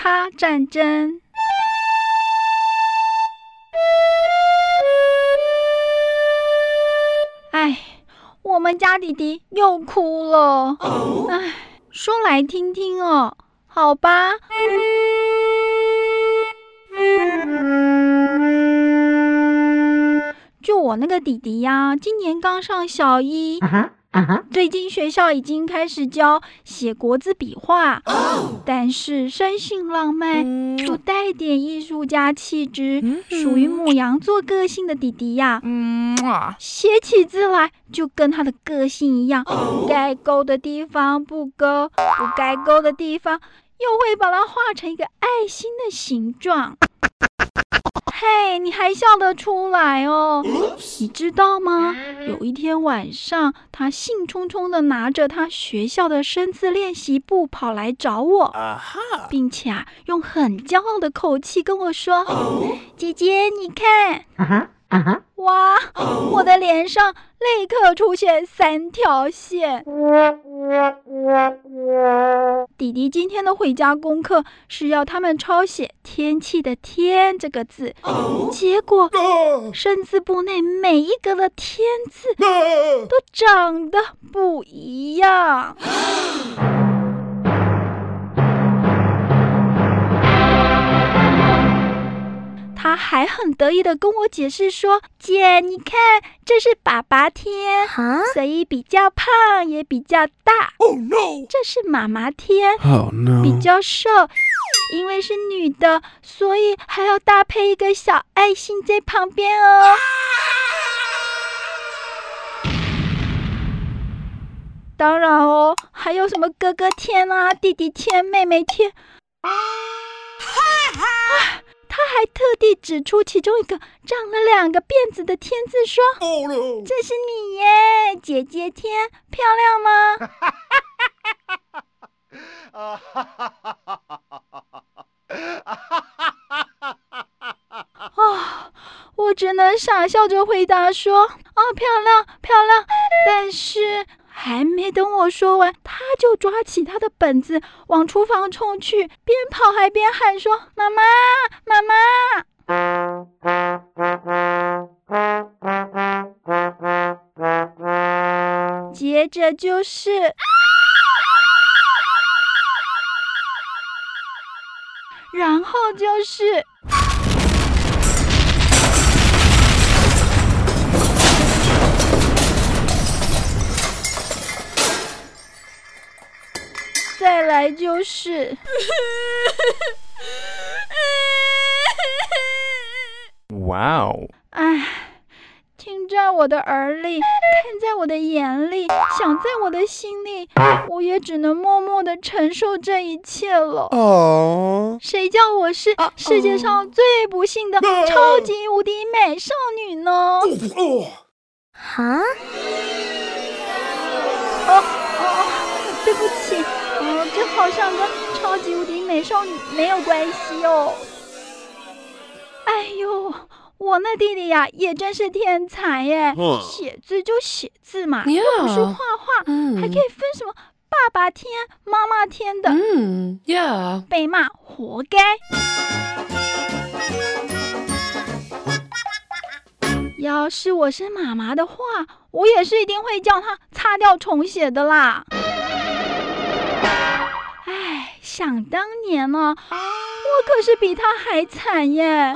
擦战争。哎，我们家弟弟又哭了。哎，说来听听哦，好吧。就我那个弟弟呀，今年刚上小一。最近学校已经开始教写国字笔画，但是生性浪漫，不带点艺术家气质，属于母羊座个性的弟弟呀，嗯写起字来就跟他的个性一样，该勾的地方不勾，不该勾的地方又会把它画成一个爱心的形状。嘿，你还笑得出来哦？你知道吗？有一天晚上，他兴冲冲地拿着他学校的生字练习簿跑来找我，并且啊，用很骄傲的口气跟我说：“姐姐，你看。”哇！我的脸上立刻出现三条线。弟弟今天的回家功课是要他们抄写“天气”的“天”这个字，结果生字簿内每一格的“天”字都长得不一样。他还很得意的跟我解释说：“姐，你看，这是爸爸天，所以比较胖也比较大。Oh no！这是妈妈天，Oh no！比较瘦，因为是女的，所以还要搭配一个小爱心在旁边哦。当然哦，还有什么哥哥天啊，弟弟天，妹妹天。”他还特地指出其中一个长了两个辫子的天字，说：“这是你耶，姐姐天，漂亮吗？”啊！我只能傻笑着回答说：“哦，漂亮，漂亮。”但是。还没等我说完，他就抓起他的本子往厨房冲去，边跑还边喊说：“妈妈，妈妈！”接着就是，然后就是。来就是，哇哦！哎，听在我的耳里，看在我的眼里，想在我的心里，我也只能默默的承受这一切了。哦，谁叫我是世界上最不幸的超级无敌美少女呢？哈？哦哦，对不起。这好像跟超级无敌美少女没有关系哦。哎呦，我那弟弟呀，也真是天才耶！写字就写字嘛，又不是画画，还可以分什么爸爸天、妈妈天的。嗯呀，被骂活该。要是我是妈妈的话，我也是一定会叫他擦掉重写的啦。想当年呢，我可是比他还惨耶！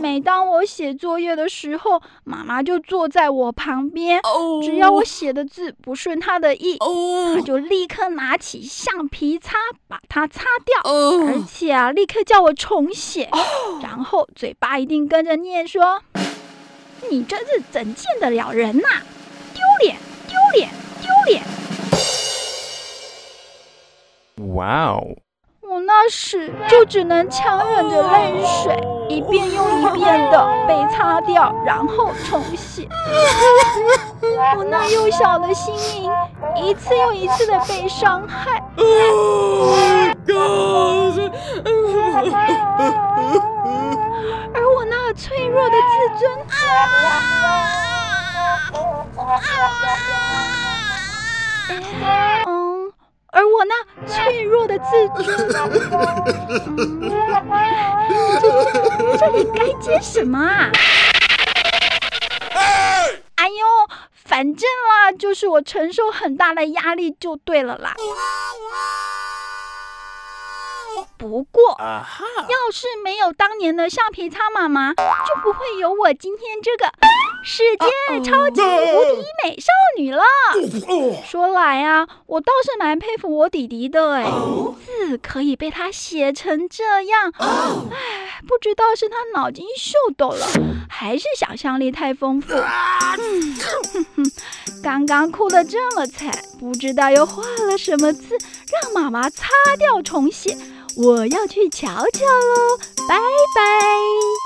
每当我写作业的时候，妈妈就坐在我旁边，只要我写的字不顺她的意，她就立刻拿起橡皮擦把它擦掉，而且啊，立刻叫我重写，然后嘴巴一定跟着念说：“你这是怎见得了人呐？丢脸，丢脸，丢脸！”哇哦！时就只能强忍着泪水，一遍又一遍的被擦掉，然后重写。我那幼小的心灵一次又一次的被伤害，这这里该接什么啊？哎呦，反正啦，就是我承受很大的压力就对了啦。不过，要是没有当年的橡皮擦妈妈，就不会有我今天这个世界超级无敌美少女了。说来啊，我倒是蛮佩服我弟弟的哎，字可以被他写成这样。哎，不知道是他脑筋秀逗了，还是想象力太丰富。嗯，刚刚哭得这么惨，不知道又画了什么字，让妈妈擦掉重写。我要去瞧瞧喽，拜拜。